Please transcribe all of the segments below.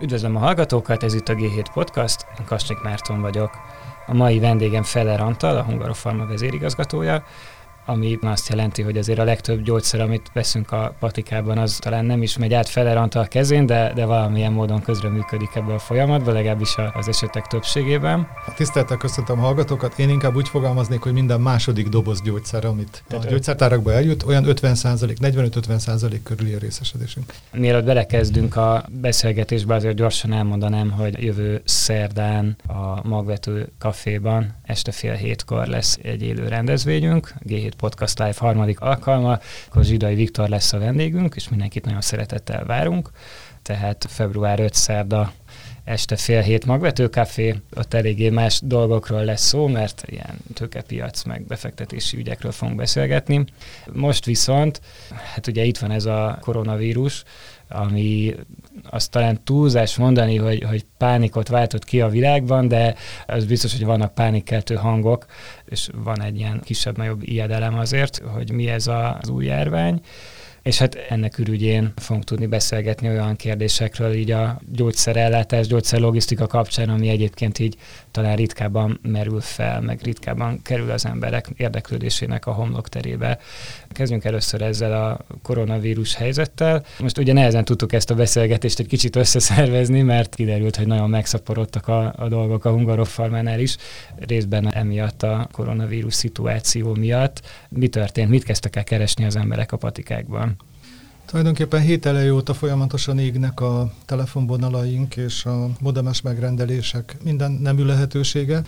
Üdvözlöm a hallgatókat, ez itt a G7 Podcast, én Kasnyik Márton vagyok. A mai vendégem Feller Antal, a Hungarofarma vezérigazgatója, ami azt jelenti, hogy azért a legtöbb gyógyszer, amit veszünk a patikában, az talán nem is megy át Feller Antal kezén, de, de valamilyen módon közreműködik ebbe a folyamatban, legalábbis az esetek többségében. A tisztelettel köszöntöm a hallgatókat. Én inkább úgy fogalmaznék, hogy minden második doboz gyógyszer, amit a gyógyszertárakba eljut, olyan 50% 45-50% körüli a részesedésünk. Mielőtt belekezdünk a beszélgetésbe, azért gyorsan elmondanám, hogy jövő szerdán a Magvető kaféban este fél hétkor lesz egy élő rendezvényünk, G7 Podcast Live harmadik alkalma, akkor Zsidai Viktor lesz a vendégünk, és mindenkit nagyon szeretettel várunk. Tehát február 5 szerda este fél hét magvetőkafé, ott eléggé más dolgokról lesz szó, mert ilyen tőkepiac, meg befektetési ügyekről fogunk beszélgetni. Most viszont, hát ugye itt van ez a koronavírus, ami azt talán túlzás mondani, hogy, hogy pánikot váltott ki a világban, de az biztos, hogy vannak pánikkeltő hangok, és van egy ilyen kisebb-nagyobb ijedelem azért, hogy mi ez az új járvány és hát ennek ürügyén fogunk tudni beszélgetni olyan kérdésekről így a gyógyszerellátás, gyógyszerlogisztika kapcsán, ami egyébként így talán ritkábban merül fel, meg ritkábban kerül az emberek érdeklődésének a homlok terébe. Kezdjünk először ezzel a koronavírus helyzettel. Most ugye nehezen tudtuk ezt a beszélgetést egy kicsit összeszervezni, mert kiderült, hogy nagyon megszaporodtak a, a dolgok a Hungarofarmánál is, részben emiatt a koronavírus szituáció miatt. Mi történt? Mit kezdtek el keresni az emberek a patikákban? Tulajdonképpen hét elejé óta folyamatosan égnek a telefonvonalaink és a modemes megrendelések minden nemű lehetősége,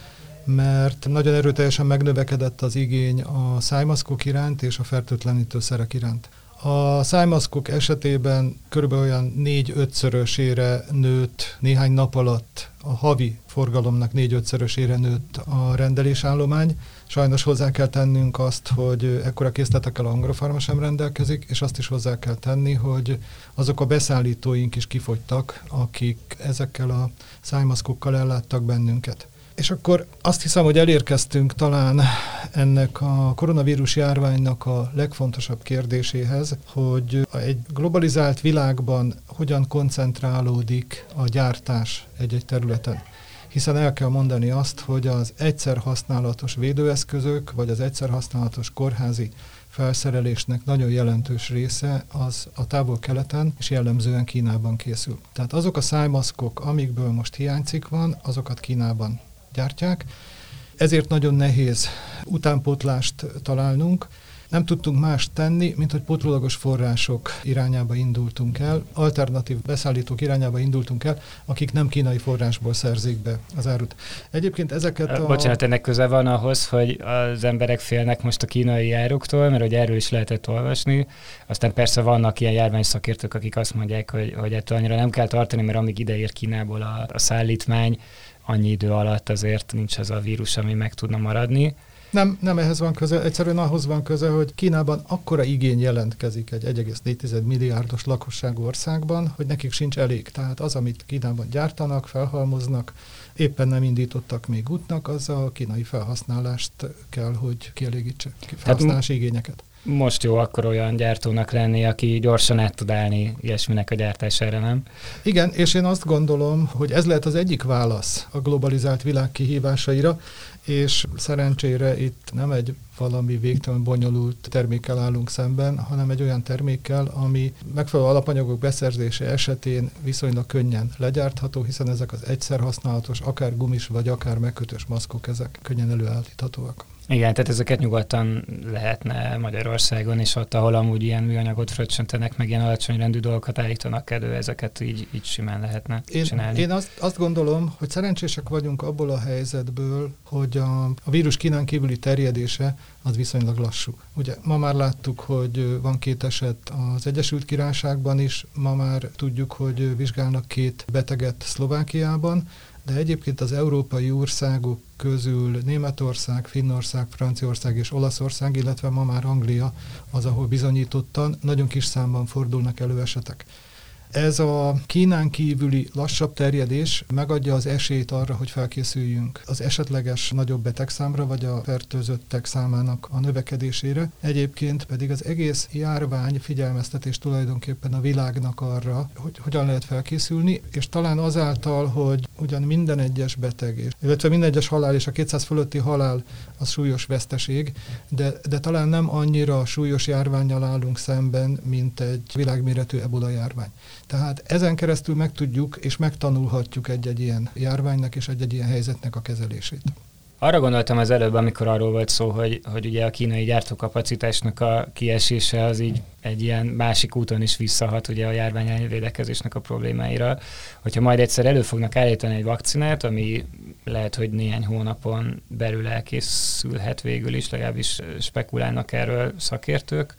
mert nagyon erőteljesen megnövekedett az igény a szájmaszkok iránt és a fertőtlenítőszerek iránt. A szájmaszkok esetében kb. olyan 4-5-szörösére nőtt néhány nap alatt, a havi forgalomnak 4-5-szörösére nőtt a rendelésállomány. Sajnos hozzá kell tennünk azt, hogy ekkora készletekkel Angrofarma sem rendelkezik, és azt is hozzá kell tenni, hogy azok a beszállítóink is kifogytak, akik ezekkel a szájmaszkokkal elláttak bennünket. És akkor azt hiszem, hogy elérkeztünk talán ennek a koronavírus járványnak a legfontosabb kérdéséhez, hogy egy globalizált világban hogyan koncentrálódik a gyártás egy-egy területen. Hiszen el kell mondani azt, hogy az egyszer használatos védőeszközök, vagy az egyszer használatos kórházi felszerelésnek nagyon jelentős része az a távol-keleten és jellemzően Kínában készül. Tehát azok a szájmaszkok, amikből most hiányzik van, azokat Kínában gyártják. Ezért nagyon nehéz utánpótlást találnunk. Nem tudtunk más tenni, mint hogy potrólagos források irányába indultunk el, alternatív beszállítók irányába indultunk el, akik nem kínai forrásból szerzik be az árut. Egyébként ezeket a... Bocsánat, ennek köze van ahhoz, hogy az emberek félnek most a kínai áruktól, mert hogy erről is lehetett olvasni. Aztán persze vannak ilyen járványszakértők, akik azt mondják, hogy, hogy ettől annyira nem kell tartani, mert amíg ideér Kínából a, a szállítmány, annyi idő alatt azért nincs ez a vírus, ami meg tudna maradni. Nem, nem ehhez van köze, egyszerűen ahhoz van köze, hogy Kínában akkora igény jelentkezik egy 1,4 milliárdos lakosságú országban, hogy nekik sincs elég. Tehát az, amit Kínában gyártanak, felhalmoznak, éppen nem indítottak még útnak, az a kínai felhasználást kell, hogy kielégítse, felhasználási igényeket most jó akkor olyan gyártónak lenni, aki gyorsan át tud állni ilyesminek a gyártására, nem? Igen, és én azt gondolom, hogy ez lehet az egyik válasz a globalizált világ kihívásaira, és szerencsére itt nem egy valami végtelen bonyolult termékkel állunk szemben, hanem egy olyan termékkel, ami megfelelő alapanyagok beszerzése esetén viszonylag könnyen legyártható, hiszen ezek az egyszer használatos, akár gumis vagy akár megkötős maszkok, ezek könnyen előállíthatóak. Igen, tehát ezeket nyugodtan lehetne Magyarországon, és ott, ahol amúgy ilyen műanyagot fröccsöntenek, meg ilyen alacsony rendű dolgokat állítanak elő, ezeket így, így simán lehetne én, csinálni. Én azt, azt gondolom, hogy szerencsések vagyunk abból a helyzetből, hogy a, a vírus Kínán kívüli terjedése az viszonylag lassú. Ugye ma már láttuk, hogy van két eset az Egyesült Királyságban is, ma már tudjuk, hogy vizsgálnak két beteget Szlovákiában, de egyébként az európai országok közül Németország, Finnország, Franciaország és Olaszország, illetve ma már Anglia az, ahol bizonyítottan nagyon kis számban fordulnak elő esetek. Ez a Kínán kívüli lassabb terjedés megadja az esélyt arra, hogy felkészüljünk az esetleges nagyobb betegszámra, vagy a fertőzöttek számának a növekedésére. Egyébként pedig az egész járvány figyelmeztetés tulajdonképpen a világnak arra, hogy hogyan lehet felkészülni, és talán azáltal, hogy ugyan minden egyes beteg, illetve minden egyes halál és a 200 fölötti halál az súlyos veszteség, de, de talán nem annyira súlyos járványjal állunk szemben, mint egy világméretű ebola járvány. Tehát ezen keresztül meg tudjuk és megtanulhatjuk egy-egy ilyen járványnak és egy-egy ilyen helyzetnek a kezelését. Arra gondoltam az előbb, amikor arról volt szó, hogy, hogy ugye a kínai gyártókapacitásnak a kiesése az így egy ilyen másik úton is visszahat ugye a járvány védekezésnek a problémáira. Hogyha majd egyszer elő fognak állítani egy vakcinát, ami lehet, hogy néhány hónapon belül elkészülhet végül is, legalábbis spekulálnak erről szakértők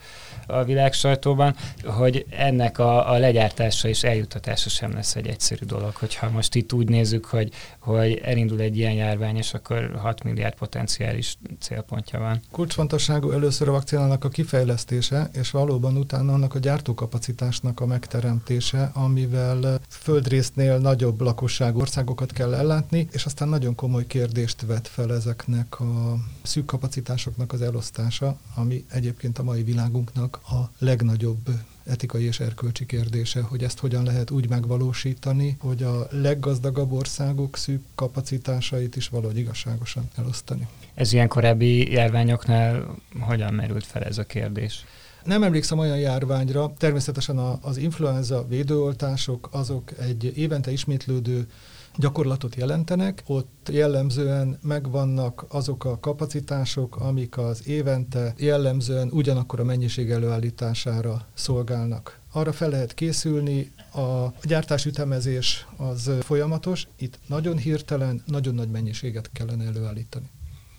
a világ sajtóban, hogy ennek a, a legyártása és eljutatása sem lesz egy egyszerű dolog. Hogyha most itt úgy nézzük, hogy, hogy elindul egy ilyen járvány, és akkor 6 milliárd potenciális célpontja van. Kulcsfontosságú először a vakcinának a kifejlesztése, és valóban utána annak a gyártókapacitásnak a megteremtése, amivel földrésznél nagyobb lakosságú országokat kell ellátni, és aztán nagyon komoly kérdést vet fel ezeknek a szűk kapacitásoknak az elosztása, ami egyébként a mai világunknak a legnagyobb etikai és erkölcsi kérdése, hogy ezt hogyan lehet úgy megvalósítani, hogy a leggazdagabb országok szűk kapacitásait is valahogy igazságosan elosztani. Ez ilyen korábbi járványoknál hogyan merült fel ez a kérdés? Nem emlékszem olyan járványra, természetesen az influenza védőoltások azok egy évente ismétlődő gyakorlatot jelentenek. Ott jellemzően megvannak azok a kapacitások, amik az évente jellemzően ugyanakkor a mennyiség előállítására szolgálnak. Arra fel lehet készülni, a gyártásütemezés az folyamatos, itt nagyon hirtelen, nagyon nagy mennyiséget kellene előállítani.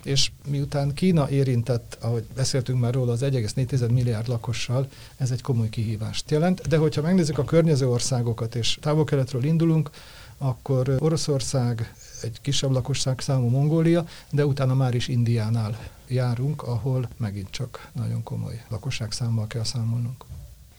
És miután Kína érintett, ahogy beszéltünk már róla, az 1,4 milliárd lakossal, ez egy komoly kihívást jelent. De hogyha megnézzük a környező országokat, és távol-keletről indulunk, akkor Oroszország, egy kisebb lakosság számú Mongólia, de utána már is Indiánál járunk, ahol megint csak nagyon komoly lakosságszámmal kell számolnunk.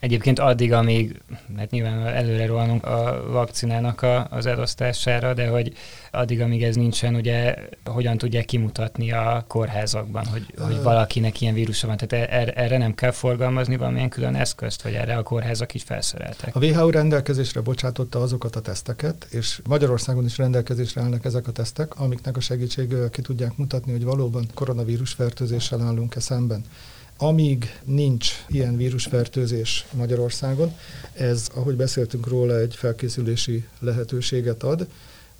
Egyébként addig, amíg, mert nyilván előre rohanunk a vakcinának a, az elosztására, de hogy addig, amíg ez nincsen, ugye hogyan tudják kimutatni a kórházakban, hogy, hogy valakinek ilyen vírusa van. Tehát er, erre nem kell forgalmazni valamilyen külön eszközt, vagy erre a kórházak így felszereltek. A WHO rendelkezésre bocsátotta azokat a teszteket, és Magyarországon is rendelkezésre állnak ezek a tesztek, amiknek a segítségével ki tudják mutatni, hogy valóban koronavírus fertőzéssel állunk-e szemben. Amíg nincs ilyen vírusfertőzés Magyarországon, ez, ahogy beszéltünk róla, egy felkészülési lehetőséget ad,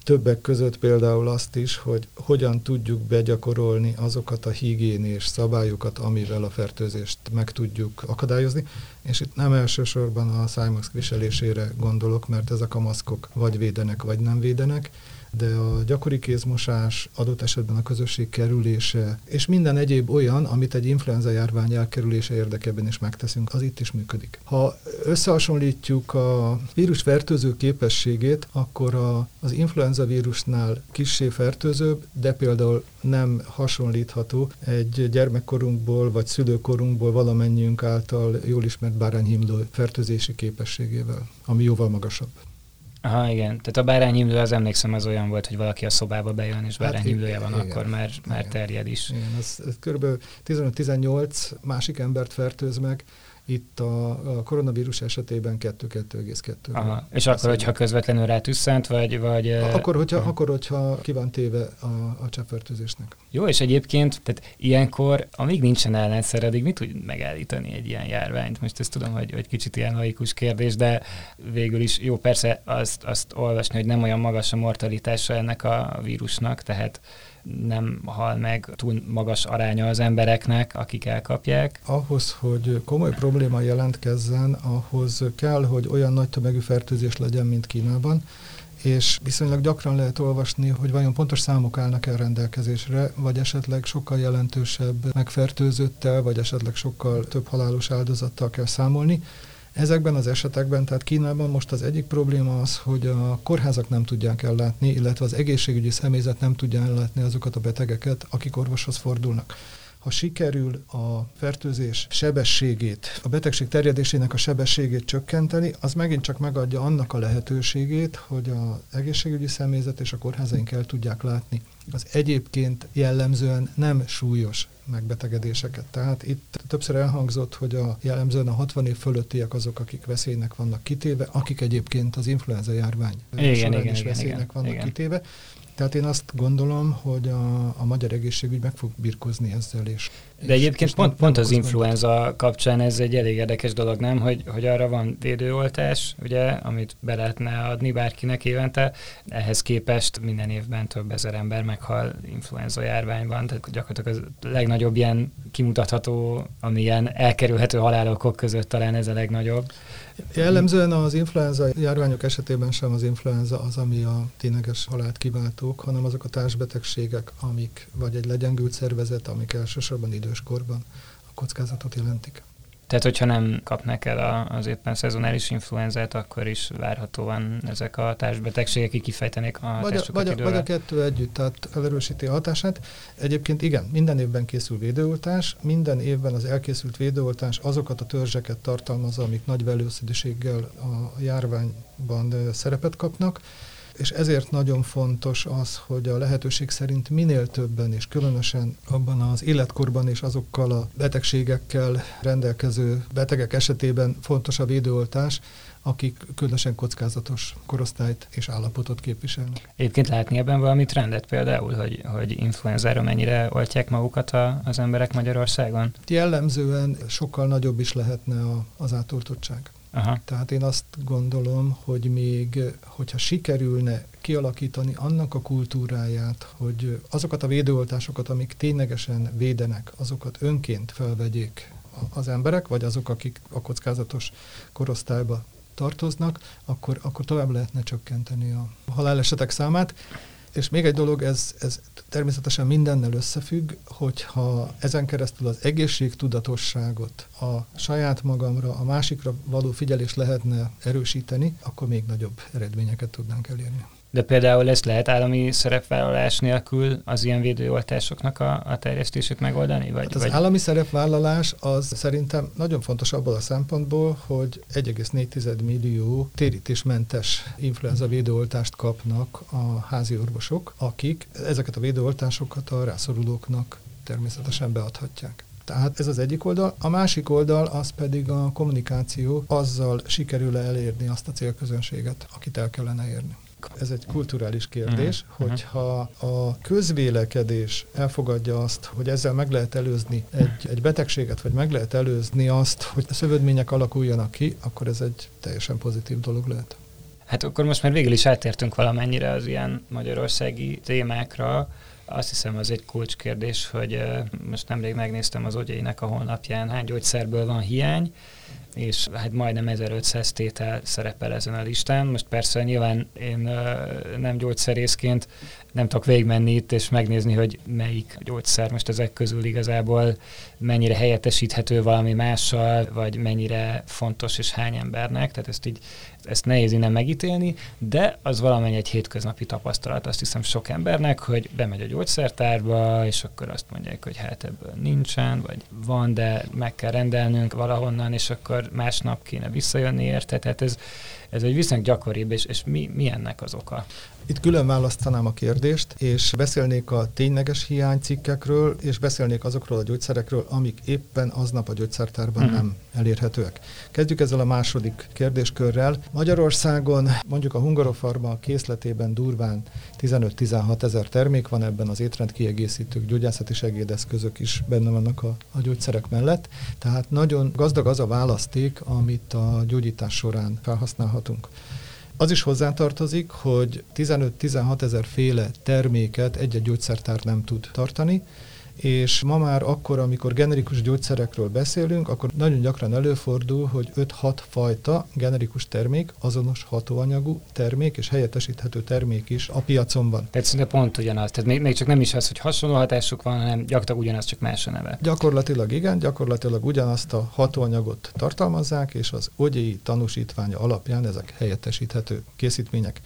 Többek között például azt is, hogy hogyan tudjuk begyakorolni azokat a higiénés szabályokat, amivel a fertőzést meg tudjuk akadályozni, és itt nem elsősorban a szájmax viselésére gondolok, mert ezek a maszkok vagy védenek, vagy nem védenek, de a gyakori kézmosás, adott esetben a közösség kerülése, és minden egyéb olyan, amit egy influenza járvány elkerülése érdekében is megteszünk, az itt is működik. Ha összehasonlítjuk a vírus fertőző képességét, akkor a, az influenza vírusnál kissé fertőzőbb, de például nem hasonlítható egy gyermekkorunkból vagy szülőkorunkból valamennyiünk által jól ismert bárányhimlő fertőzési képességével, ami jóval magasabb. Aha, igen. Tehát a bárányhimlő, az emlékszem, az olyan volt, hogy valaki a szobába bejön, és bárányhimlője hát, van, igen, akkor már, már igen. terjed is. Igen, ez, ez kb. 15-18 másik embert fertőz meg, itt a, a koronavírus esetében 2-2,2. Aha. És akkor, hogyha közvetlenül rátüsszent, vagy... vagy akkor, hogyha, aha. akkor, hogyha ki van téve a, a cseppfertőzésnek. Jó, és egyébként, tehát ilyenkor, amíg nincsen ellenszer, addig mit tud megállítani egy ilyen járványt? Most ezt tudom, hogy, hogy kicsit ilyen laikus kérdés, de végül is jó, persze azt, azt olvasni, hogy nem olyan magas a mortalitása ennek a vírusnak, tehát nem hal meg túl magas aránya az embereknek, akik elkapják. Ahhoz, hogy komoly probléma jelentkezzen, ahhoz kell, hogy olyan nagy tömegű fertőzés legyen, mint Kínában, és viszonylag gyakran lehet olvasni, hogy vajon pontos számok állnak el rendelkezésre, vagy esetleg sokkal jelentősebb megfertőzöttel, vagy esetleg sokkal több halálos áldozattal kell számolni. Ezekben az esetekben, tehát Kínában most az egyik probléma az, hogy a kórházak nem tudják ellátni, illetve az egészségügyi személyzet nem tudja ellátni azokat a betegeket, akik orvoshoz fordulnak. Ha sikerül a fertőzés sebességét, a betegség terjedésének a sebességét csökkenteni, az megint csak megadja annak a lehetőségét, hogy az egészségügyi személyzet és a kórházaink el tudják látni az egyébként jellemzően nem súlyos megbetegedéseket. Tehát itt többször elhangzott, hogy a jellemzően a 60 év fölöttiek azok, akik veszélynek vannak kitéve, akik egyébként az influenza járvány igen, során igen, is veszélynek igen, vannak igen. kitéve. Tehát én azt gondolom, hogy a, a magyar egészségügy meg fog birkozni ezzel. És, De egyébként és pont, nem, pont nem az influenza kapcsán ez egy elég érdekes dolog, nem? Hogy, hogy arra van védőoltás, ugye, amit be lehetne adni bárkinek évente. Ehhez képest minden évben több ezer ember meghal influenza járványban, tehát gyakorlatilag az legnagyobb ilyen kimutatható, ami ilyen elkerülhető halálokok között talán ez a legnagyobb. Jellemzően az influenza járványok esetében sem az influenza az, ami a tényleges halált kiváltók, hanem azok a társbetegségek, amik vagy egy legyengült szervezet, amik elsősorban időskorban a kockázatot jelentik. Tehát, hogyha nem kapnak el az éppen szezonális influenzát, akkor is várhatóan ezek a társbetegségek, ki kifejtenék a vagy a, vagy, a, vagy a kettő együtt, tehát elerősíti a hatását. Egyébként igen, minden évben készül védőoltás, minden évben az elkészült védőoltás azokat a törzseket tartalmazza, amik nagy velőszidőséggel a járványban szerepet kapnak, és ezért nagyon fontos az, hogy a lehetőség szerint minél többen, és különösen abban az életkorban és azokkal a betegségekkel rendelkező betegek esetében fontos a védőoltás, akik különösen kockázatos korosztályt és állapotot képviselnek. Egyébként látni ebben valami trendet például, hogy, hogy influenzára mennyire oltják magukat a, az emberek Magyarországon? Jellemzően sokkal nagyobb is lehetne a, az átoltottság. Aha. Tehát én azt gondolom, hogy még, hogyha sikerülne kialakítani annak a kultúráját, hogy azokat a védőoltásokat, amik ténylegesen védenek, azokat önként felvegyék az emberek, vagy azok, akik a kockázatos korosztályba tartoznak, akkor, akkor tovább lehetne csökkenteni a halálesetek számát. És még egy dolog, ez, ez természetesen mindennel összefügg, hogyha ezen keresztül az egészségtudatosságot a saját magamra, a másikra való figyelés lehetne erősíteni, akkor még nagyobb eredményeket tudnánk elérni. De például ezt lehet állami szerepvállalás nélkül az ilyen védőoltásoknak a, a terjesztését megoldani? Vagy, hát az vagy... állami szerepvállalás az szerintem nagyon fontos abból a szempontból, hogy 1,4 millió térítésmentes influenza védőoltást kapnak a házi orvosok, akik ezeket a védőoltásokat a rászorulóknak természetesen beadhatják. Tehát ez az egyik oldal. A másik oldal az pedig a kommunikáció, azzal sikerül-e elérni azt a célközönséget, akit el kellene érni. Ez egy kulturális kérdés, uh-huh. hogyha a közvélekedés elfogadja azt, hogy ezzel meg lehet előzni egy, egy betegséget, vagy meg lehet előzni azt, hogy a szövődmények alakuljanak ki, akkor ez egy teljesen pozitív dolog lehet. Hát akkor most már végül is átértünk valamennyire az ilyen magyarországi témákra. Azt hiszem, az egy kulcskérdés, hogy most nemrég megnéztem az ogyéinek a honlapján, hány gyógyszerből van hiány, és hát majdnem 1500 tétel szerepel ezen a listán. Most persze nyilván én nem gyógyszerészként nem tudok végigmenni itt és megnézni, hogy melyik gyógyszer most ezek közül igazából mennyire helyettesíthető valami mással, vagy mennyire fontos és hány embernek, tehát ezt így ezt nehéz innen megítélni, de az valamennyi egy hétköznapi tapasztalat, azt hiszem sok embernek, hogy bemegy a gyógyszertárba, és akkor azt mondják, hogy hát ebből nincsen, vagy van, de meg kell rendelnünk valahonnan, és akkor másnap kéne visszajönni érte, tehát ez, ez egy viszonylag gyakoribb, és, és mi, mi ennek az oka? Itt külön választanám a kérdést, és beszélnék a tényleges hiánycikkekről, és beszélnék azokról a gyógyszerekről, amik éppen aznap a gyógyszertárban uh-huh. nem elérhetőek. Kezdjük ezzel a második kérdéskörrel. Magyarországon mondjuk a Hungarofarma készletében durván 15-16 ezer termék van, ebben az étrendkiegészítők, gyógyászati segédeszközök is benne vannak a, a gyógyszerek mellett. Tehát nagyon gazdag az a választék, amit a gyógyítás során felhasználhatunk. Az is hozzátartozik, hogy 15-16 ezer féle terméket egy-egy gyógyszertár nem tud tartani, és ma már akkor, amikor generikus gyógyszerekről beszélünk, akkor nagyon gyakran előfordul, hogy 5-6 fajta generikus termék, azonos hatóanyagú termék és helyettesíthető termék is a piacon van. Tehát szinte pont ugyanaz. Tehát még, még csak nem is az, hogy hasonló hatásuk van, hanem gyakorlatilag ugyanaz, csak más a neve. Gyakorlatilag igen, gyakorlatilag ugyanazt a hatóanyagot tartalmazzák, és az ogyéi tanúsítványa alapján ezek helyettesíthető készítmények.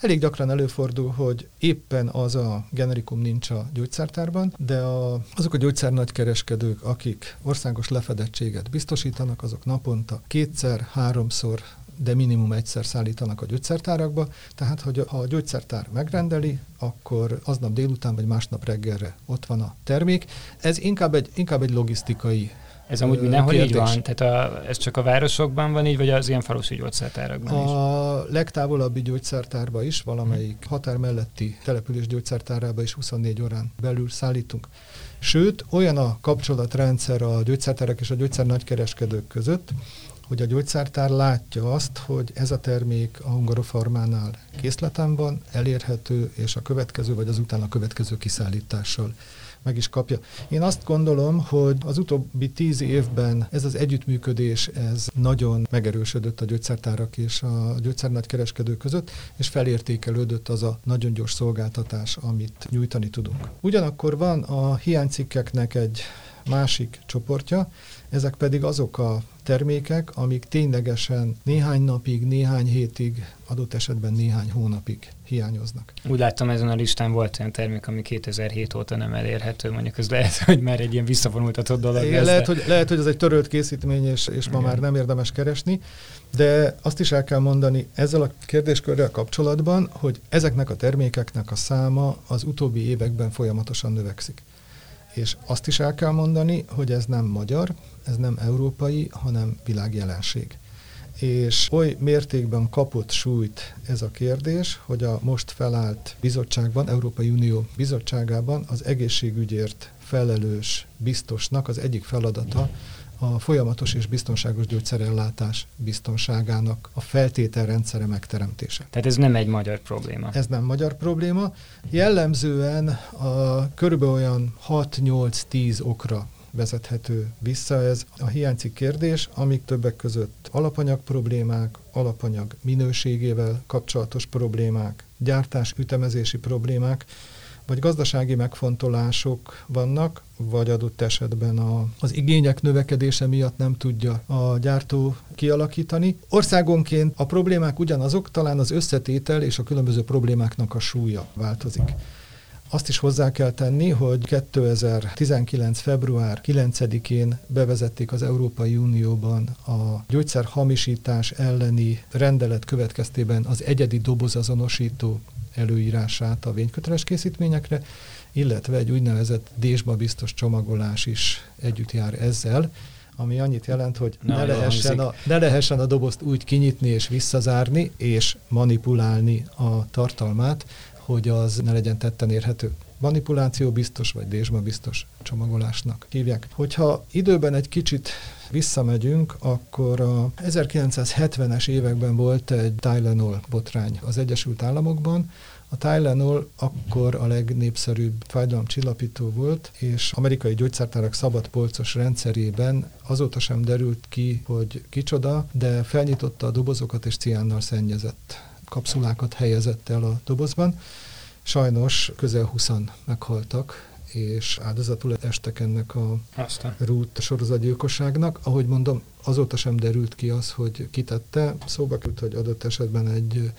Elég gyakran előfordul, hogy éppen az a generikum nincs a gyógyszertárban, de a, azok a gyógyszer nagykereskedők, akik országos lefedettséget biztosítanak, azok naponta kétszer, háromszor de minimum egyszer szállítanak a gyógyszertárakba, tehát hogy ha a gyógyszertár megrendeli, akkor aznap délután vagy másnap reggelre ott van a termék. Ez inkább egy, inkább egy logisztikai ez amúgy mindenhol kérdés. így van? Tehát a, ez csak a városokban van így, vagy az ilyen falusi gyógyszertárakban a is? A legtávolabbi gyógyszertárba is, valamelyik határ melletti település gyógyszertárába is 24 órán belül szállítunk. Sőt, olyan a kapcsolatrendszer a gyógyszertárak és a gyógyszer nagykereskedők között, hogy a gyógyszertár látja azt, hogy ez a termék a Hungarofarmánál készleten van, elérhető, és a következő vagy az utána következő kiszállítással meg is kapja. Én azt gondolom, hogy az utóbbi tíz évben ez az együttműködés, ez nagyon megerősödött a gyógyszertárak és a gyógyszernagkereskedők között, és felértékelődött az a nagyon gyors szolgáltatás, amit nyújtani tudunk. Ugyanakkor van a hiánycikkeknek egy másik csoportja, ezek pedig azok a termékek, amik ténylegesen néhány napig, néhány hétig, adott esetben néhány hónapig hiányoznak. Úgy láttam, ezen a listán volt olyan termék, ami 2007 óta nem elérhető, mondjuk ez lehet, hogy már egy ilyen visszavonultatott dolog. Igen, lesz, lehet, de... hogy, lehet, hogy ez egy törölt készítmény, és, és ma Igen. már nem érdemes keresni, de azt is el kell mondani ezzel a kérdéskörrel kapcsolatban, hogy ezeknek a termékeknek a száma az utóbbi években folyamatosan növekszik. És azt is el kell mondani, hogy ez nem magyar, ez nem európai, hanem világjelenség. És oly mértékben kapott súlyt ez a kérdés, hogy a most felállt bizottságban, Európai Unió bizottságában az egészségügyért felelős biztosnak az egyik feladata a folyamatos és biztonságos gyógyszerellátás biztonságának a feltételrendszere megteremtése. Tehát ez nem egy magyar probléma. Ez nem magyar probléma. Jellemzően a körülbelül olyan 6-8-10 okra vezethető vissza ez a hiánycik kérdés, amik többek között alapanyag problémák, alapanyag minőségével kapcsolatos problémák, gyártás ütemezési problémák, vagy gazdasági megfontolások vannak, vagy adott esetben a, az igények növekedése miatt nem tudja a gyártó kialakítani. Országonként a problémák ugyanazok, talán az összetétel és a különböző problémáknak a súlya változik. Azt is hozzá kell tenni, hogy 2019. február 9-én bevezették az Európai Unióban a gyógyszerhamisítás elleni rendelet következtében az egyedi dobozazonosító előírását a vényköteles készítményekre, illetve egy úgynevezett désba biztos csomagolás is együtt jár ezzel, ami annyit jelent, hogy ne, ne, lehessen a, ne lehessen a dobozt úgy kinyitni és visszazárni, és manipulálni a tartalmát, hogy az ne legyen tetten érhető. Manipuláció biztos, vagy désma biztos csomagolásnak hívják. Hogyha időben egy kicsit visszamegyünk, akkor a 1970-es években volt egy Tylenol botrány az Egyesült Államokban, a Tylenol akkor a legnépszerűbb fájdalomcsillapító volt, és amerikai gyógyszertárak szabadpolcos rendszerében azóta sem derült ki, hogy kicsoda, de felnyitotta a dobozokat és ciánnal szennyezett kapszulákat helyezett el a dobozban. Sajnos közel 20 meghaltak, és áldozatul estek ennek a Aztán. rút sorozatgyilkosságnak. Ahogy mondom, azóta sem derült ki az, hogy kitette. Szóba került, hogy adott esetben egy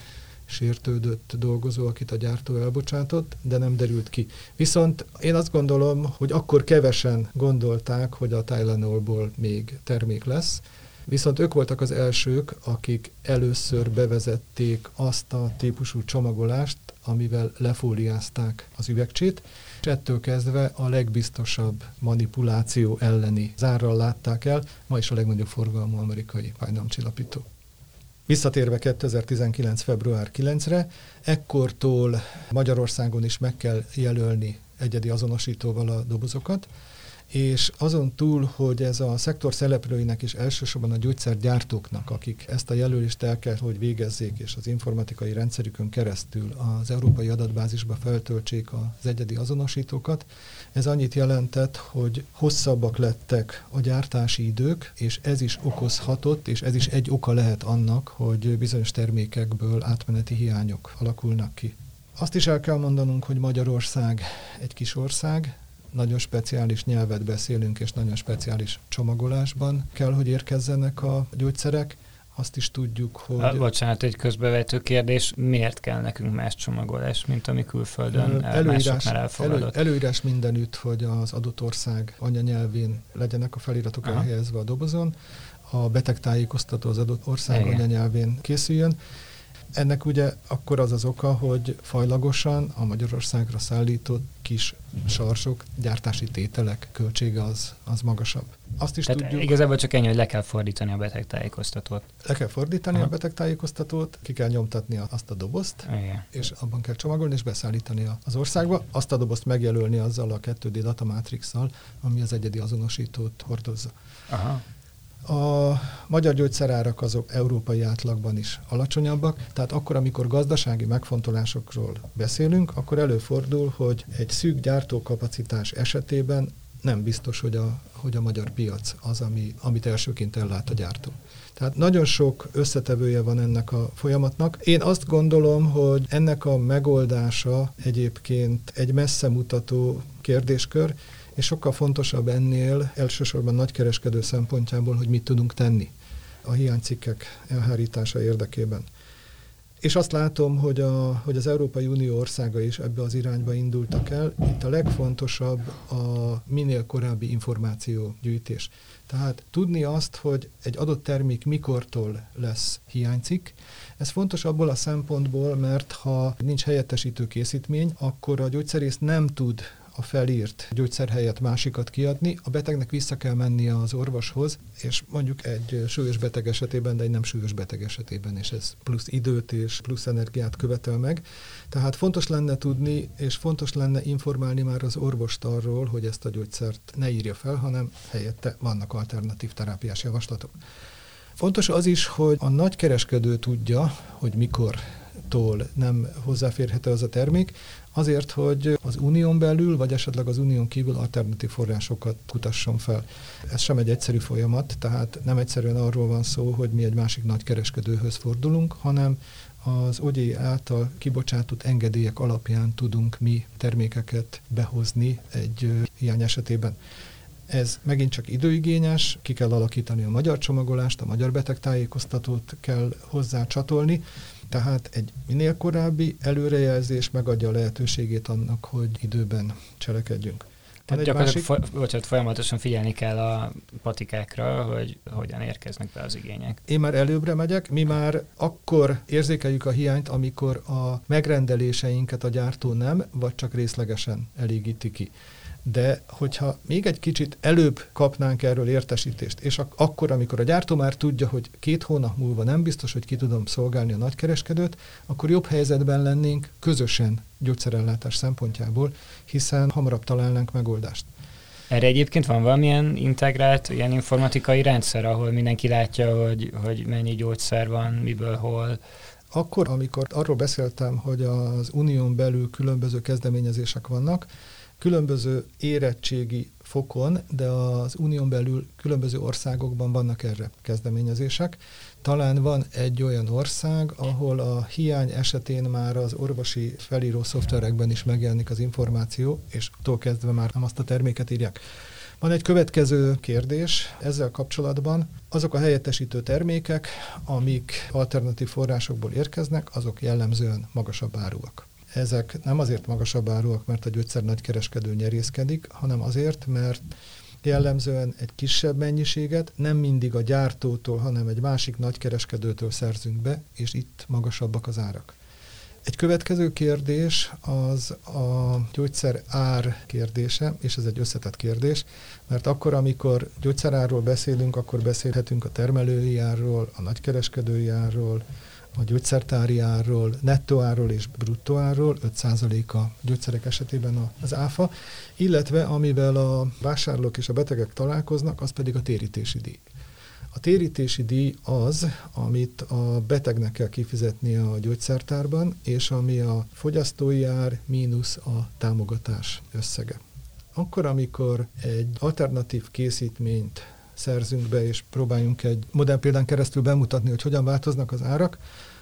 sértődött dolgozó, akit a gyártó elbocsátott, de nem derült ki. Viszont én azt gondolom, hogy akkor kevesen gondolták, hogy a Tylenolból még termék lesz, Viszont ők voltak az elsők, akik először bevezették azt a típusú csomagolást, amivel lefóliázták az üvegcsét, és ettől kezdve a legbiztosabb manipuláció elleni zárral látták el, ma is a legnagyobb forgalmú amerikai fájdalomcsillapító. Visszatérve 2019. február 9-re, ekkortól Magyarországon is meg kell jelölni egyedi azonosítóval a dobozokat, és azon túl, hogy ez a szektor szereplőinek és elsősorban a gyógyszergyártóknak, akik ezt a jelölést el kell, hogy végezzék, és az informatikai rendszerükön keresztül az európai adatbázisba feltöltsék az egyedi azonosítókat, ez annyit jelentett, hogy hosszabbak lettek a gyártási idők, és ez is okozhatott, és ez is egy oka lehet annak, hogy bizonyos termékekből átmeneti hiányok alakulnak ki. Azt is el kell mondanunk, hogy Magyarország egy kis ország, nagyon speciális nyelvet beszélünk, és nagyon speciális csomagolásban kell, hogy érkezzenek a gyógyszerek. azt is tudjuk, hogy... A, bocsánat, egy közbevető kérdés, miért kell nekünk más csomagolás, mint ami külföldön előírás, elfogadott? Elő, előírás mindenütt, hogy az adott ország anyanyelvén legyenek a feliratok Aha. elhelyezve a dobozon, a betegtájékoztató az adott ország Igen. anyanyelvén készüljön, ennek ugye akkor az az oka, hogy fajlagosan a Magyarországra szállított kis sarsok, gyártási tételek költsége az, az magasabb. Azt is Tehát tudjuk, igazából csak ennyi, hogy le kell fordítani a betegtájékoztatót. Le kell fordítani Aha. a betegtájékoztatót, ki kell nyomtatni azt a dobozt, Igen. és abban kell csomagolni, és beszállítani az országba. Azt a dobozt megjelölni azzal a 2D datamatrixal, ami az egyedi azonosítót hordozza. Aha. A magyar gyógyszerárak azok európai átlagban is alacsonyabbak, tehát akkor, amikor gazdasági megfontolásokról beszélünk, akkor előfordul, hogy egy szűk gyártókapacitás esetében nem biztos, hogy a, hogy a magyar piac az, ami, amit elsőként ellát a gyártó. Tehát nagyon sok összetevője van ennek a folyamatnak. Én azt gondolom, hogy ennek a megoldása egyébként egy messze mutató kérdéskör, és sokkal fontosabb ennél elsősorban nagykereskedő szempontjából, hogy mit tudunk tenni a hiánycikkek elhárítása érdekében. És azt látom, hogy, a, hogy az Európai Unió országa is ebbe az irányba indultak el. Itt a legfontosabb a minél korábbi információgyűjtés. Tehát tudni azt, hogy egy adott termék mikortól lesz hiánycikk. Ez fontos abból a szempontból, mert ha nincs helyettesítő készítmény, akkor a gyógyszerész nem tud a felírt gyógyszer helyett másikat kiadni, a betegnek vissza kell mennie az orvoshoz, és mondjuk egy súlyos beteg esetében, de egy nem súlyos beteg esetében, és ez plusz időt és plusz energiát követel meg. Tehát fontos lenne tudni, és fontos lenne informálni már az orvost arról, hogy ezt a gyógyszert ne írja fel, hanem helyette vannak alternatív terápiás javaslatok. Fontos az is, hogy a nagykereskedő tudja, hogy mikor tól nem hozzáférhető az a termék, azért, hogy az unión belül, vagy esetleg az unión kívül alternatív forrásokat kutasson fel. Ez sem egy egyszerű folyamat, tehát nem egyszerűen arról van szó, hogy mi egy másik nagy kereskedőhöz fordulunk, hanem az OGI által kibocsátott engedélyek alapján tudunk mi termékeket behozni egy hiány esetében. Ez megint csak időigényes, ki kell alakítani a magyar csomagolást, a magyar betegtájékoztatót kell hozzá csatolni, tehát egy minél korábbi előrejelzés megadja a lehetőségét annak, hogy időben cselekedjünk. Tehát gyakorlatilag másik... bocsánat, folyamatosan figyelni kell a patikákra, hogy hogyan érkeznek be az igények. Én már előbbre megyek, mi már akkor érzékeljük a hiányt, amikor a megrendeléseinket a gyártó nem, vagy csak részlegesen elégíti ki de hogyha még egy kicsit előbb kapnánk erről értesítést, és ak- akkor, amikor a gyártó már tudja, hogy két hónap múlva nem biztos, hogy ki tudom szolgálni a nagykereskedőt, akkor jobb helyzetben lennénk közösen gyógyszerellátás szempontjából, hiszen hamarabb találnánk megoldást. Erre egyébként van valamilyen integrált ilyen informatikai rendszer, ahol mindenki látja, hogy, hogy mennyi gyógyszer van, miből, hol, akkor, amikor arról beszéltem, hogy az unión belül különböző kezdeményezések vannak, különböző érettségi fokon, de az unión belül különböző országokban vannak erre kezdeményezések. Talán van egy olyan ország, ahol a hiány esetén már az orvosi felíró szoftverekben is megjelenik az információ, és attól kezdve már nem azt a terméket írják. Van egy következő kérdés ezzel kapcsolatban. Azok a helyettesítő termékek, amik alternatív forrásokból érkeznek, azok jellemzően magasabb áruak. Ezek nem azért magasabb áruak, mert a gyógyszer nagykereskedő nyerészkedik, hanem azért, mert jellemzően egy kisebb mennyiséget nem mindig a gyártótól, hanem egy másik nagykereskedőtől szerzünk be, és itt magasabbak az árak. Egy következő kérdés az a gyógyszer ár kérdése, és ez egy összetett kérdés, mert akkor, amikor gyógyszerárról beszélünk, akkor beszélhetünk a termelői árról, a nagykereskedői árról, a gyógyszertári árról, nettó árról és bruttó árról, 5% a gyógyszerek esetében az áfa, illetve amivel a vásárlók és a betegek találkoznak, az pedig a térítési díj. A térítési díj az, amit a betegnek kell kifizetni a gyógyszertárban, és ami a fogyasztói ár mínusz a támogatás összege. Akkor, amikor egy alternatív készítményt szerzünk be, és próbáljunk egy modern példán keresztül bemutatni, hogy hogyan változnak az árak,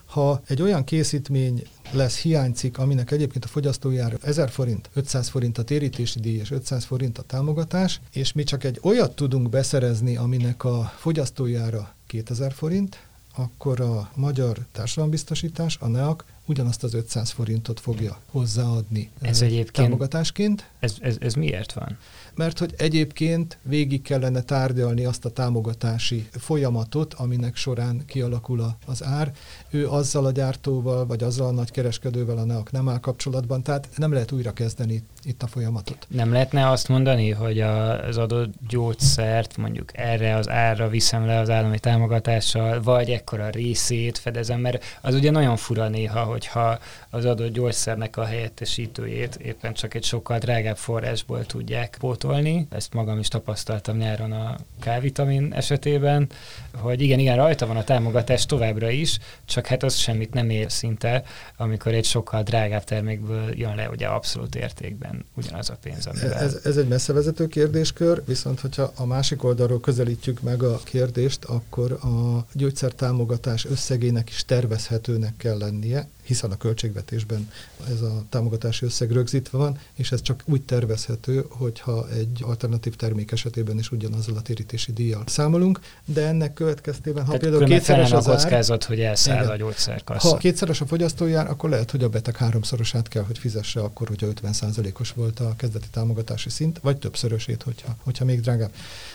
ha egy olyan készítmény lesz hiánycik, aminek egyébként a fogyasztói ára 1000 forint, 500 forint a térítési díj és 500 forint a támogatás, és mi csak egy olyat tudunk beszerezni, aminek a fogyasztói ára 2000 forint, akkor a magyar társadalombiztosítás, a NEAK ugyanazt az 500 forintot fogja hozzáadni ez egyébként, támogatásként. Ez, ez, ez miért van? Mert hogy egyébként végig kellene tárgyalni azt a támogatási folyamatot, aminek során kialakul az ár. Ő azzal a gyártóval, vagy azzal a nagy kereskedővel a NEAK nem áll kapcsolatban, tehát nem lehet újra kezdeni itt a folyamatot. Nem lehetne azt mondani, hogy az adott gyógyszert mondjuk erre az árra viszem le az állami támogatással, vagy ekkora részét fedezem, mert az ugye nagyon fura néha, hogyha az adott gyógyszernek a helyettesítőjét éppen csak egy sokkal drágább forrásból tudják pótolni. Ezt magam is tapasztaltam nyáron a K-vitamin esetében, hogy igen, igen, rajta van a támogatás továbbra is, csak hát az semmit nem ér szinte, amikor egy sokkal drágább termékből jön le ugye abszolút értékben ugyanaz a pénz, amivel... Ez, ez egy messzevezető kérdéskör, viszont hogyha a másik oldalról közelítjük meg a kérdést, akkor a gyógyszertámogatás összegének is tervezhetőnek kell lennie, hiszen a költségvetésben ez a támogatási összeg rögzítve van, és ez csak úgy tervezhető, hogyha egy alternatív termék esetében is ugyanazzal a térítési díjjal számolunk, de ennek következtében, ha Tehát például kétszeres az a kockázat, ár, hogy elszáll igen, a gyógyszerkassa. Ha kétszeres a fogyasztójár, akkor lehet, hogy a beteg háromszorosát kell, hogy fizesse akkor, hogyha 50%-os volt a kezdeti támogatási szint, vagy többszörösét, hogyha, hogyha még drágább.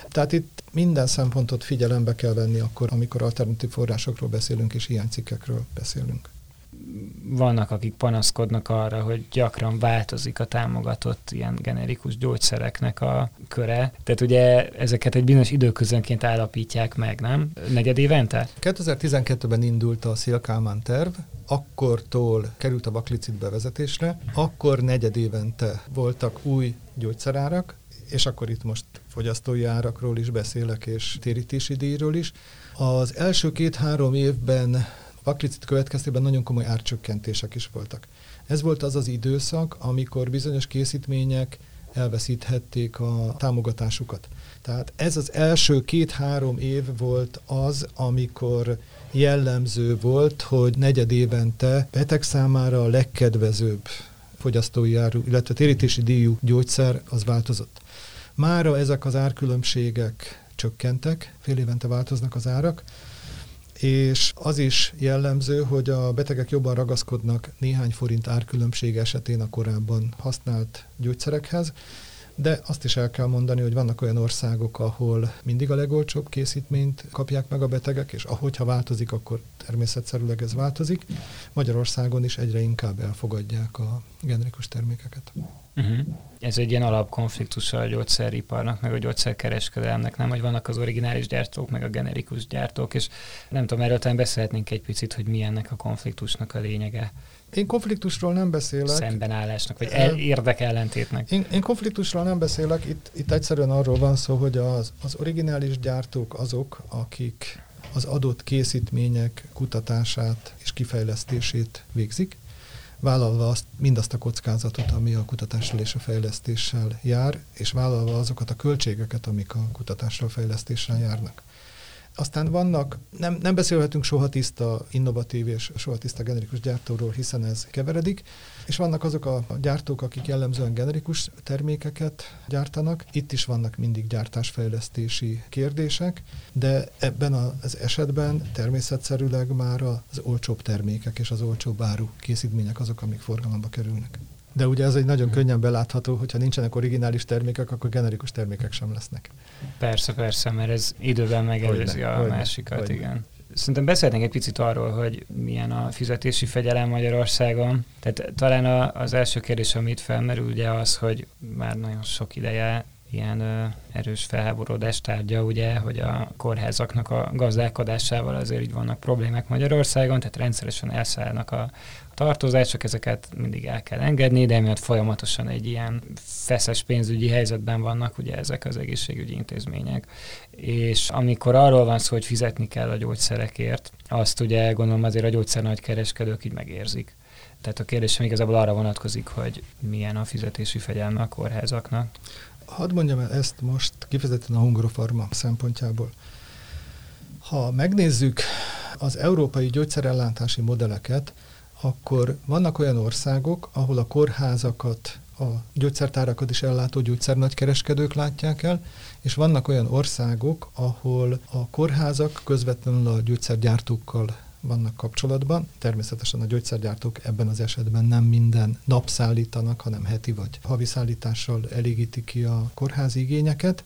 Tehát itt minden szempontot figyelembe kell venni akkor, amikor alternatív forrásokról beszélünk és ilyen cikkekről beszélünk vannak, akik panaszkodnak arra, hogy gyakran változik a támogatott ilyen generikus gyógyszereknek a köre. Tehát ugye ezeket egy bizonyos időközönként állapítják meg, nem? Negyed évente? 2012-ben indult a Szélkálmán terv, akkortól került a baklicit bevezetésre, akkor negyed évente voltak új gyógyszerárak, és akkor itt most fogyasztói árakról is beszélek, és térítési díjról is. Az első két-három évben vaklicit következtében nagyon komoly árcsökkentések is voltak. Ez volt az az időszak, amikor bizonyos készítmények elveszíthették a támogatásukat. Tehát ez az első két-három év volt az, amikor jellemző volt, hogy negyed évente beteg számára a legkedvezőbb fogyasztói áru, illetve térítési díjú gyógyszer az változott. Mára ezek az árkülönbségek csökkentek, fél évente változnak az árak, és az is jellemző, hogy a betegek jobban ragaszkodnak néhány forint árkülönbség esetén a korábban használt gyógyszerekhez, de azt is el kell mondani, hogy vannak olyan országok, ahol mindig a legolcsóbb készítményt kapják meg a betegek, és ahogyha változik, akkor természetszerűleg ez változik. Magyarországon is egyre inkább elfogadják a generikus termékeket. Uh-huh. Ez egy ilyen alapkonfliktus a gyógyszeriparnak, meg a gyógyszerkereskedelemnek, nem, hogy vannak az originális gyártók, meg a generikus gyártók, és nem tudom, erről talán beszélhetnénk egy picit, hogy mi ennek a konfliktusnak a lényege. Én konfliktusról nem beszélek. Szembenállásnak, vagy el, érdekellentétnek. Én, én konfliktusról nem beszélek, itt, itt egyszerűen arról van szó, hogy az, az originális gyártók azok, akik az adott készítmények kutatását és kifejlesztését végzik, vállalva azt, mindazt a kockázatot, ami a kutatással és a fejlesztéssel jár, és vállalva azokat a költségeket, amik a kutatással fejlesztéssel járnak. Aztán vannak, nem, nem beszélhetünk soha tiszta innovatív és soha tiszta generikus gyártóról, hiszen ez keveredik, és vannak azok a gyártók, akik jellemzően generikus termékeket gyártanak. Itt is vannak mindig gyártásfejlesztési kérdések, de ebben az esetben természetszerűleg már az olcsóbb termékek és az olcsóbb áru készítmények azok, amik forgalomba kerülnek. De ugye ez egy nagyon könnyen belátható, hogyha nincsenek originális termékek, akkor generikus termékek sem lesznek. Persze, persze, mert ez időben megelőzi a hogyne, másikat, hogyne. igen. Szerintem beszélnénk egy picit arról, hogy milyen a fizetési fegyelem Magyarországon. Tehát talán az első kérdés, amit felmerül, ugye az, hogy már nagyon sok ideje ilyen ö, erős felháborodás tárgya, ugye, hogy a kórházaknak a gazdálkodásával azért így vannak problémák Magyarországon, tehát rendszeresen elszállnak a tartozások, ezeket mindig el kell engedni, de emiatt folyamatosan egy ilyen feszes pénzügyi helyzetben vannak ugye ezek az egészségügyi intézmények. És amikor arról van szó, hogy fizetni kell a gyógyszerekért, azt ugye gondolom azért a gyógyszer nagykereskedők így megérzik. Tehát a kérdésem igazából arra vonatkozik, hogy milyen a fizetési fegyelme a kórházaknak. Hadd mondjam el ezt most kifejezetten a Hungarofarma szempontjából. Ha megnézzük az európai gyógyszerellátási modelleket, akkor vannak olyan országok, ahol a kórházakat, a gyógyszertárakat is ellátó gyógyszernagykereskedők látják el, és vannak olyan országok, ahol a kórházak közvetlenül a gyógyszergyártókkal vannak kapcsolatban. Természetesen a gyógyszergyártók ebben az esetben nem minden nap szállítanak, hanem heti vagy havi szállítással elégítik ki a kórházi igényeket,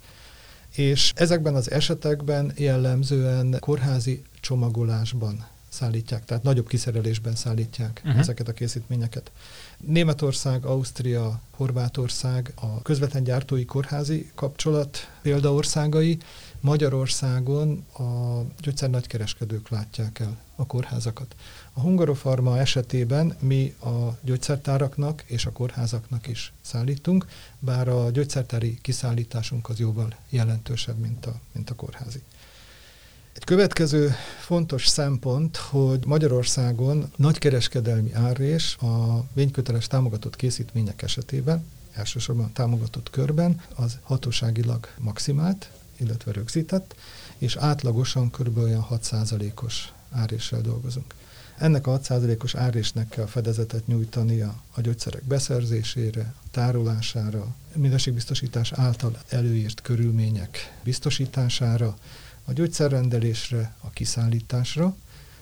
és ezekben az esetekben jellemzően kórházi csomagolásban szállítják, tehát nagyobb kiszerelésben szállítják uh-huh. ezeket a készítményeket. Németország, Ausztria, Horvátország a közvetlen gyártói kórházi kapcsolat példaországai, Magyarországon a gyógyszer nagykereskedők látják el a kórházakat. A Hungarofarma esetében mi a gyógyszertáraknak és a kórházaknak is szállítunk, bár a gyógyszertári kiszállításunk az jóval jelentősebb, mint a, mint a kórházi. Egy következő fontos szempont, hogy Magyarországon nagykereskedelmi árrés a vényköteles támogatott készítmények esetében, elsősorban támogatott körben, az hatóságilag maximált, illetve rögzített, és átlagosan kb. olyan 6%-os áréssel dolgozunk. Ennek a 6%-os árésnek kell fedezetet nyújtani a, a gyógyszerek beszerzésére, tárolására, minőségbiztosítás által előírt körülmények biztosítására, a gyógyszerrendelésre, a kiszállításra,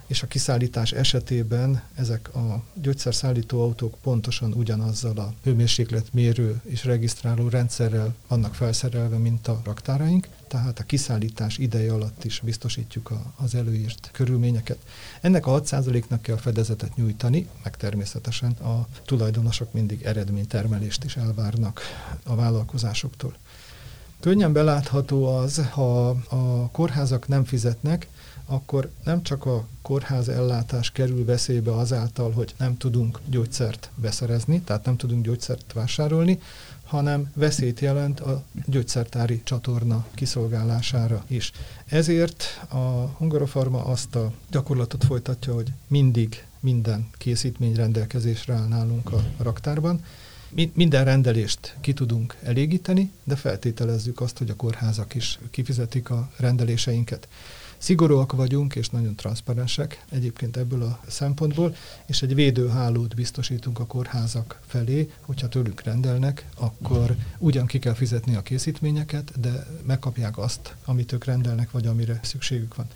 és a kiszállítás esetében ezek a gyógyszerszállító autók pontosan ugyanazzal a hőmérsékletmérő és regisztráló rendszerrel vannak felszerelve, mint a raktáraink, tehát a kiszállítás ideje alatt is biztosítjuk a, az előírt körülményeket. Ennek a 6%-nak kell fedezetet nyújtani, meg természetesen a tulajdonosok mindig eredménytermelést is elvárnak a vállalkozásoktól. Könnyen belátható az, ha a kórházak nem fizetnek, akkor nem csak a kórház ellátás kerül veszélybe azáltal, hogy nem tudunk gyógyszert beszerezni, tehát nem tudunk gyógyszert vásárolni, hanem veszélyt jelent a gyógyszertári csatorna kiszolgálására is. Ezért a Hungarofarma azt a gyakorlatot folytatja, hogy mindig minden készítmény rendelkezésre áll nálunk a raktárban, minden rendelést ki tudunk elégíteni, de feltételezzük azt, hogy a kórházak is kifizetik a rendeléseinket. Szigorúak vagyunk, és nagyon transzparensek egyébként ebből a szempontból, és egy védőhálót biztosítunk a kórházak felé, hogyha tőlük rendelnek, akkor ugyan ki kell fizetni a készítményeket, de megkapják azt, amit ők rendelnek, vagy amire szükségük van.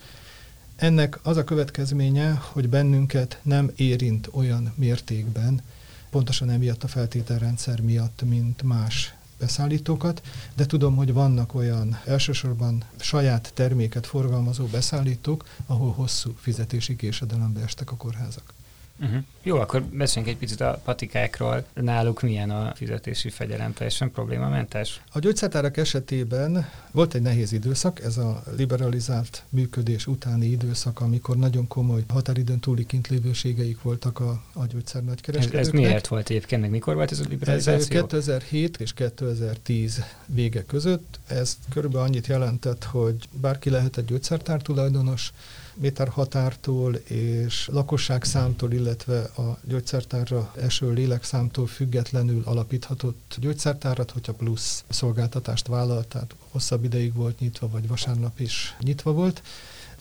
Ennek az a következménye, hogy bennünket nem érint olyan mértékben, pontosan emiatt a feltételrendszer miatt, mint más beszállítókat, de tudom, hogy vannak olyan elsősorban saját terméket forgalmazó beszállítók, ahol hosszú fizetési késedelembe estek a kórházak. Uh-huh. Jó, akkor beszéljünk egy picit a patikákról. Náluk milyen a fizetési fegyelem? Teljesen problémamentes? A gyógyszertárak esetében volt egy nehéz időszak, ez a liberalizált működés utáni időszak, amikor nagyon komoly határidőn túli kintlévőségeik voltak a, a gyógyszer nagykereskedőknek. Ez, ez miért volt egyébként? Meg mikor volt ez a liberalizáció? Ez 2007 és 2010 vége között. Ez körülbelül annyit jelentett, hogy bárki lehet egy gyógyszertár tulajdonos, méterhatártól és lakosságszámtól, illetve a gyógyszertárra eső lélekszámtól függetlenül alapíthatott gyógyszertárat, hogyha plusz szolgáltatást vállalt, tehát hosszabb ideig volt nyitva, vagy vasárnap is nyitva volt.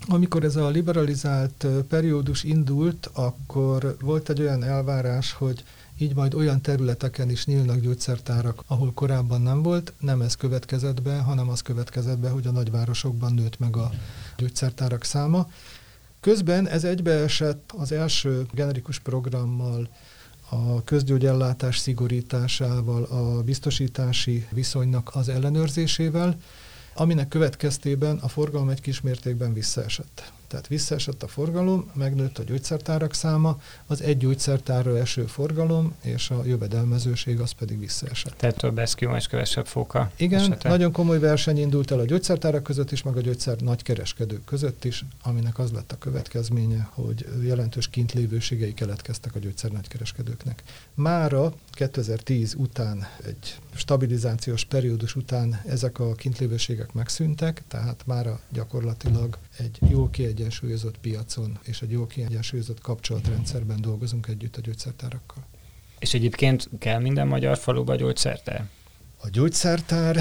Amikor ez a liberalizált periódus indult, akkor volt egy olyan elvárás, hogy így majd olyan területeken is nyílnak gyógyszertárak, ahol korábban nem volt. Nem ez következett be, hanem az következett be, hogy a nagyvárosokban nőtt meg a gyógyszertárak száma. Közben ez egybeesett az első generikus programmal, a közgyógyellátás szigorításával, a biztosítási viszonynak az ellenőrzésével, aminek következtében a forgalom egy kis mértékben visszaesett. Tehát visszaesett a forgalom, megnőtt a gyógyszertárak száma, az egy gyógyszertárra eső forgalom, és a jövedelmezőség az pedig visszaesett. Tehát több eszkjó és kevesebb fóka. Igen, esete. nagyon komoly verseny indult el a gyógyszertárak között is, meg a gyógyszer nagykereskedők között is, aminek az lett a következménye, hogy jelentős kintlévőségei keletkeztek a gyógyszer nagykereskedőknek. Mára 2010 után, egy stabilizációs periódus után ezek a kintlévőségek megszűntek, tehát mára gyakorlatilag egy jó kiegyensúlyozott piacon és egy jó kiegyensúlyozott kapcsolatrendszerben dolgozunk együtt a gyógyszertárakkal. És egyébként kell minden magyar faluba gyógyszertár? A gyógyszertár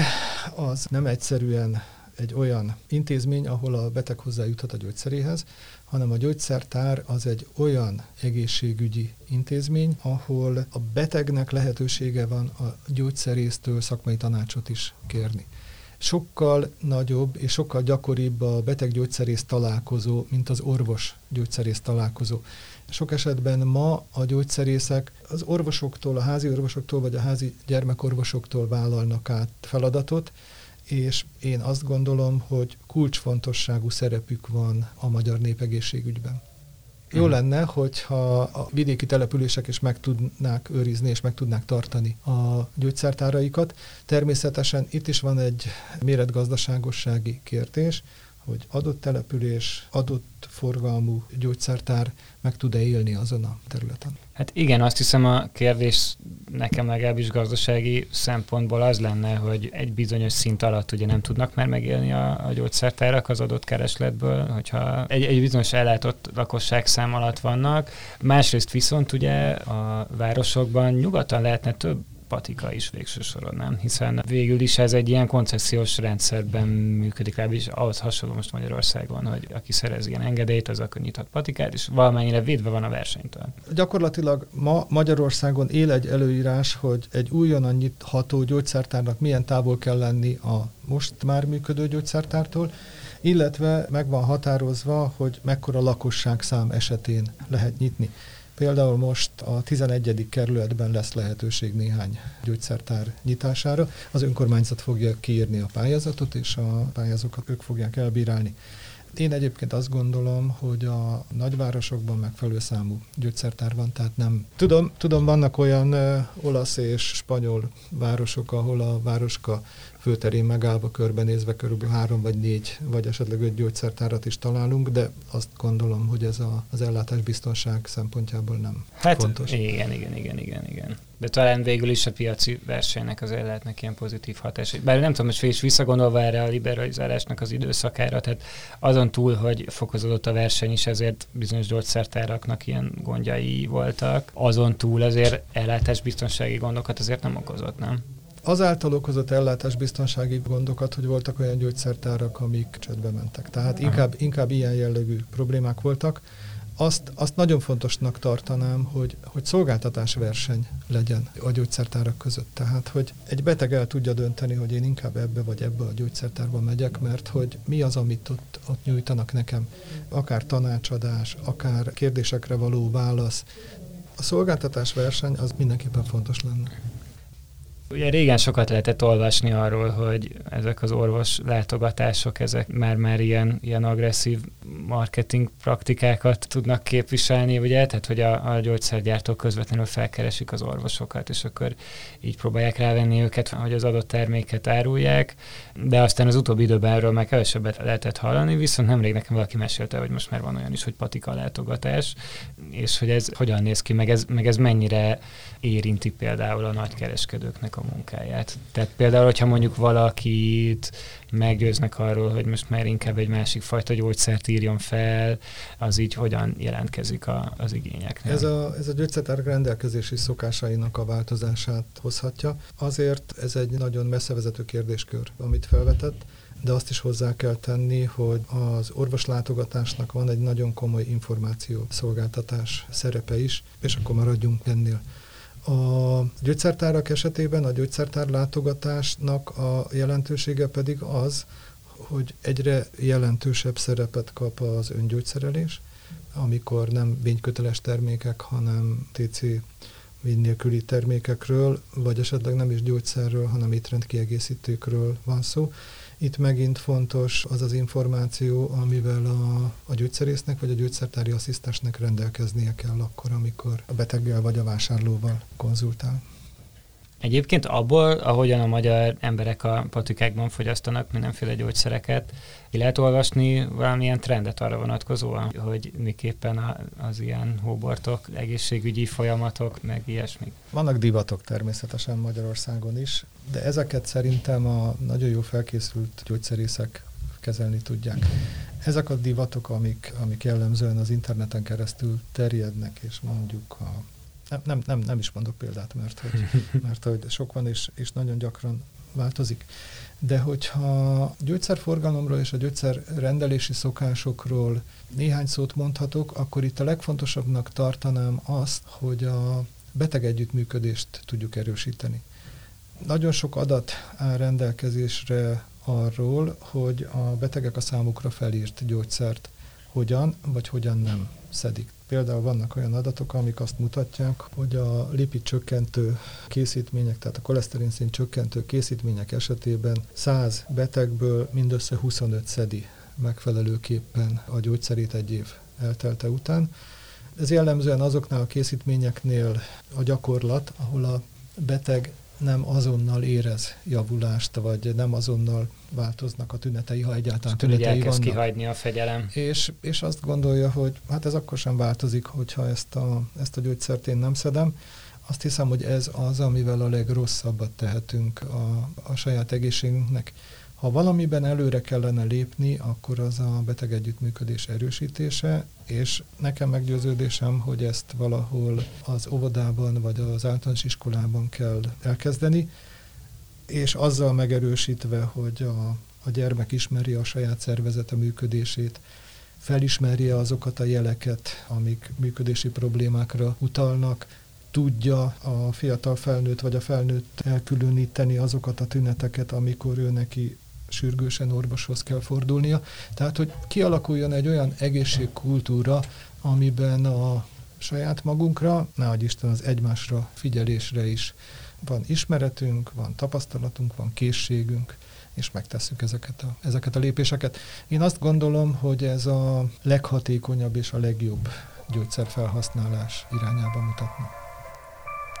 az nem egyszerűen egy olyan intézmény, ahol a beteg hozzájuthat a gyógyszeréhez, hanem a gyógyszertár az egy olyan egészségügyi intézmény, ahol a betegnek lehetősége van a gyógyszerésztől szakmai tanácsot is kérni sokkal nagyobb és sokkal gyakoribb a beteg-gyógyszerész találkozó, mint az orvos-gyógyszerész találkozó. Sok esetben ma a gyógyszerészek az orvosoktól, a házi orvosoktól vagy a házi gyermekorvosoktól vállalnak át feladatot, és én azt gondolom, hogy kulcsfontosságú szerepük van a magyar népegészségügyben. Jó hmm. lenne, hogyha a vidéki települések is meg tudnák őrizni és meg tudnák tartani a gyógyszertáraikat. Természetesen itt is van egy méretgazdaságossági kérdés, hogy adott település, adott forgalmú gyógyszertár meg tud-e élni azon a területen. Hát igen, azt hiszem a kérdés nekem legalábbis gazdasági szempontból az lenne, hogy egy bizonyos szint alatt ugye nem tudnak már megélni a, a gyógyszertárak az adott keresletből, hogyha egy, egy bizonyos ellátott lakosság szám alatt vannak. Másrészt viszont ugye a városokban nyugodtan lehetne több patika is végső soron, nem? Hiszen végül is ez egy ilyen koncesziós rendszerben működik, legalábbis ahhoz hasonló most Magyarországon, hogy aki szerez ilyen engedélyt, az akkor nyithat patikát, és valamennyire védve van a versenytől. Gyakorlatilag ma Magyarországon él egy előírás, hogy egy újonnan nyitható gyógyszertárnak milyen távol kell lenni a most már működő gyógyszertártól, illetve meg van határozva, hogy mekkora lakosság szám esetén lehet nyitni. Például most a 11. kerületben lesz lehetőség néhány gyógyszertár nyitására. Az önkormányzat fogja kiírni a pályázatot, és a pályázókat ők fogják elbírálni. Én egyébként azt gondolom, hogy a nagyvárosokban megfelelő számú gyógyszertár van, tehát nem. Tudom, tudom vannak olyan ö, olasz és spanyol városok, ahol a városka főterén megállva körbenézve körülbelül három vagy négy, vagy esetleg öt gyógyszertárat is találunk, de azt gondolom, hogy ez a, az ellátás biztonság szempontjából nem hát, fontos. Igen, igen, igen, igen, igen. De talán végül is a piaci versenynek azért lehetnek ilyen pozitív hatás. Bár nem tudom, most is visszagondolva erre a liberalizálásnak az időszakára, tehát azon túl, hogy fokozódott a verseny is, ezért bizonyos gyógyszertáraknak ilyen gondjai voltak, azon túl azért ellátásbiztonsági gondokat azért nem okozott, nem? Azáltal okozott ellátásbiztonsági gondokat, hogy voltak olyan gyógyszertárak, amik csődbe mentek. Tehát inkább, inkább ilyen jellegű problémák voltak. Azt, azt nagyon fontosnak tartanám, hogy, hogy szolgáltatásverseny legyen a gyógyszertárak között. Tehát, hogy egy beteg el tudja dönteni, hogy én inkább ebbe vagy ebbe a gyógyszertárba megyek, mert hogy mi az, amit ott, ott nyújtanak nekem. Akár tanácsadás, akár kérdésekre való válasz. A szolgáltatásverseny az mindenképpen fontos lenne. Ugye régen sokat lehetett olvasni arról, hogy ezek az orvos látogatások, ezek már-már ilyen, ilyen agresszív marketing praktikákat tudnak képviselni, ugye? Tehát, hogy a, a gyógyszergyártók közvetlenül felkeresik az orvosokat, és akkor így próbálják rávenni őket, hogy az adott terméket árulják, de aztán az utóbbi időben erről már kevesebbet lehetett hallani, viszont nemrég nekem valaki mesélte, hogy most már van olyan is, hogy patika látogatás, és hogy ez hogyan néz ki, meg ez, meg ez mennyire érinti például a nagykereskedőknek a munkáját. Tehát például, hogyha mondjuk valakit meggyőznek arról, hogy most már inkább egy másik fajta gyógyszert írjon fel, az így hogyan jelentkezik a, az igényeknél. Ez a, ez a gyógyszertár rendelkezési szokásainak a változását hozhatja. Azért ez egy nagyon messzevezető kérdéskör, amit felvetett de azt is hozzá kell tenni, hogy az orvoslátogatásnak van egy nagyon komoly információ szolgáltatás szerepe is, és akkor maradjunk ennél. A gyógyszertárak esetében a gyógyszertár látogatásnak a jelentősége pedig az, hogy egyre jelentősebb szerepet kap az öngyógyszerelés, amikor nem vényköteles termékek, hanem TC vény nélküli termékekről, vagy esetleg nem is gyógyszerről, hanem étrendkiegészítőkről van szó, itt megint fontos az az információ, amivel a, a gyógyszerésznek vagy a gyógyszertári asszisztensnek rendelkeznie kell akkor, amikor a beteggel vagy a vásárlóval konzultál. Egyébként abból, ahogyan a magyar emberek a patikákban fogyasztanak mindenféle gyógyszereket, ki lehet olvasni valamilyen trendet arra vonatkozóan, hogy miképpen az ilyen hóbortok, egészségügyi folyamatok, meg ilyesmi. Vannak divatok természetesen Magyarországon is, de ezeket szerintem a nagyon jó felkészült gyógyszerészek kezelni tudják. Ezek a divatok, amik, amik jellemzően az interneten keresztül terjednek, és mondjuk a nem, nem, nem, nem is mondok példát, mert hogy, mert hogy sok van, és, és nagyon gyakran változik. De hogyha gyógyszerforgalomról és a gyógyszer rendelési szokásokról néhány szót mondhatok, akkor itt a legfontosabbnak tartanám azt, hogy a beteg együttműködést tudjuk erősíteni. Nagyon sok adat áll rendelkezésre arról, hogy a betegek a számukra felírt gyógyszert hogyan vagy hogyan nem szedik. Például vannak olyan adatok, amik azt mutatják, hogy a lipid csökkentő készítmények, tehát a koleszterin szint csökkentő készítmények esetében 100 betegből mindössze 25 szedi megfelelőképpen a gyógyszerét egy év eltelte után. Ez jellemzően azoknál a készítményeknél a gyakorlat, ahol a beteg nem azonnal érez javulást, vagy nem azonnal változnak a tünetei, ha egyáltalán és tünetei vannak. kihagyni a fegyelem. És, és azt gondolja, hogy hát ez akkor sem változik, hogyha ezt a, ezt a gyógyszert én nem szedem. Azt hiszem, hogy ez az, amivel a legrosszabbat tehetünk a, a saját egészségünknek. Ha valamiben előre kellene lépni, akkor az a beteg együttműködés erősítése, és nekem meggyőződésem, hogy ezt valahol az óvodában vagy az általános iskolában kell elkezdeni, és azzal megerősítve, hogy a, a gyermek ismeri a saját szervezete működését, felismerje azokat a jeleket, amik működési problémákra utalnak, tudja a fiatal felnőtt vagy a felnőtt elkülöníteni azokat a tüneteket, amikor ő neki sürgősen orvoshoz kell fordulnia. Tehát, hogy kialakuljon egy olyan egészségkultúra, amiben a saját magunkra, ne Isten az egymásra figyelésre is van ismeretünk, van tapasztalatunk, van készségünk, és megtesszük ezeket a, ezeket a lépéseket. Én azt gondolom, hogy ez a leghatékonyabb és a legjobb gyógyszerfelhasználás irányába mutatna.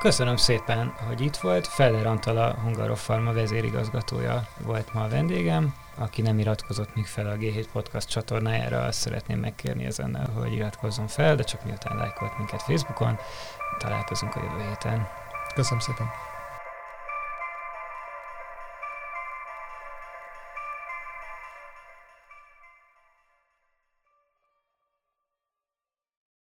Köszönöm szépen, hogy itt volt. Feller Antala, Hungarofarma vezérigazgatója volt ma a vendégem. Aki nem iratkozott még fel a G7 Podcast csatornájára, azt szeretném megkérni ezennel, hogy iratkozzon fel, de csak miután lájkolt minket Facebookon. Találkozunk a jövő héten. Köszönöm szépen.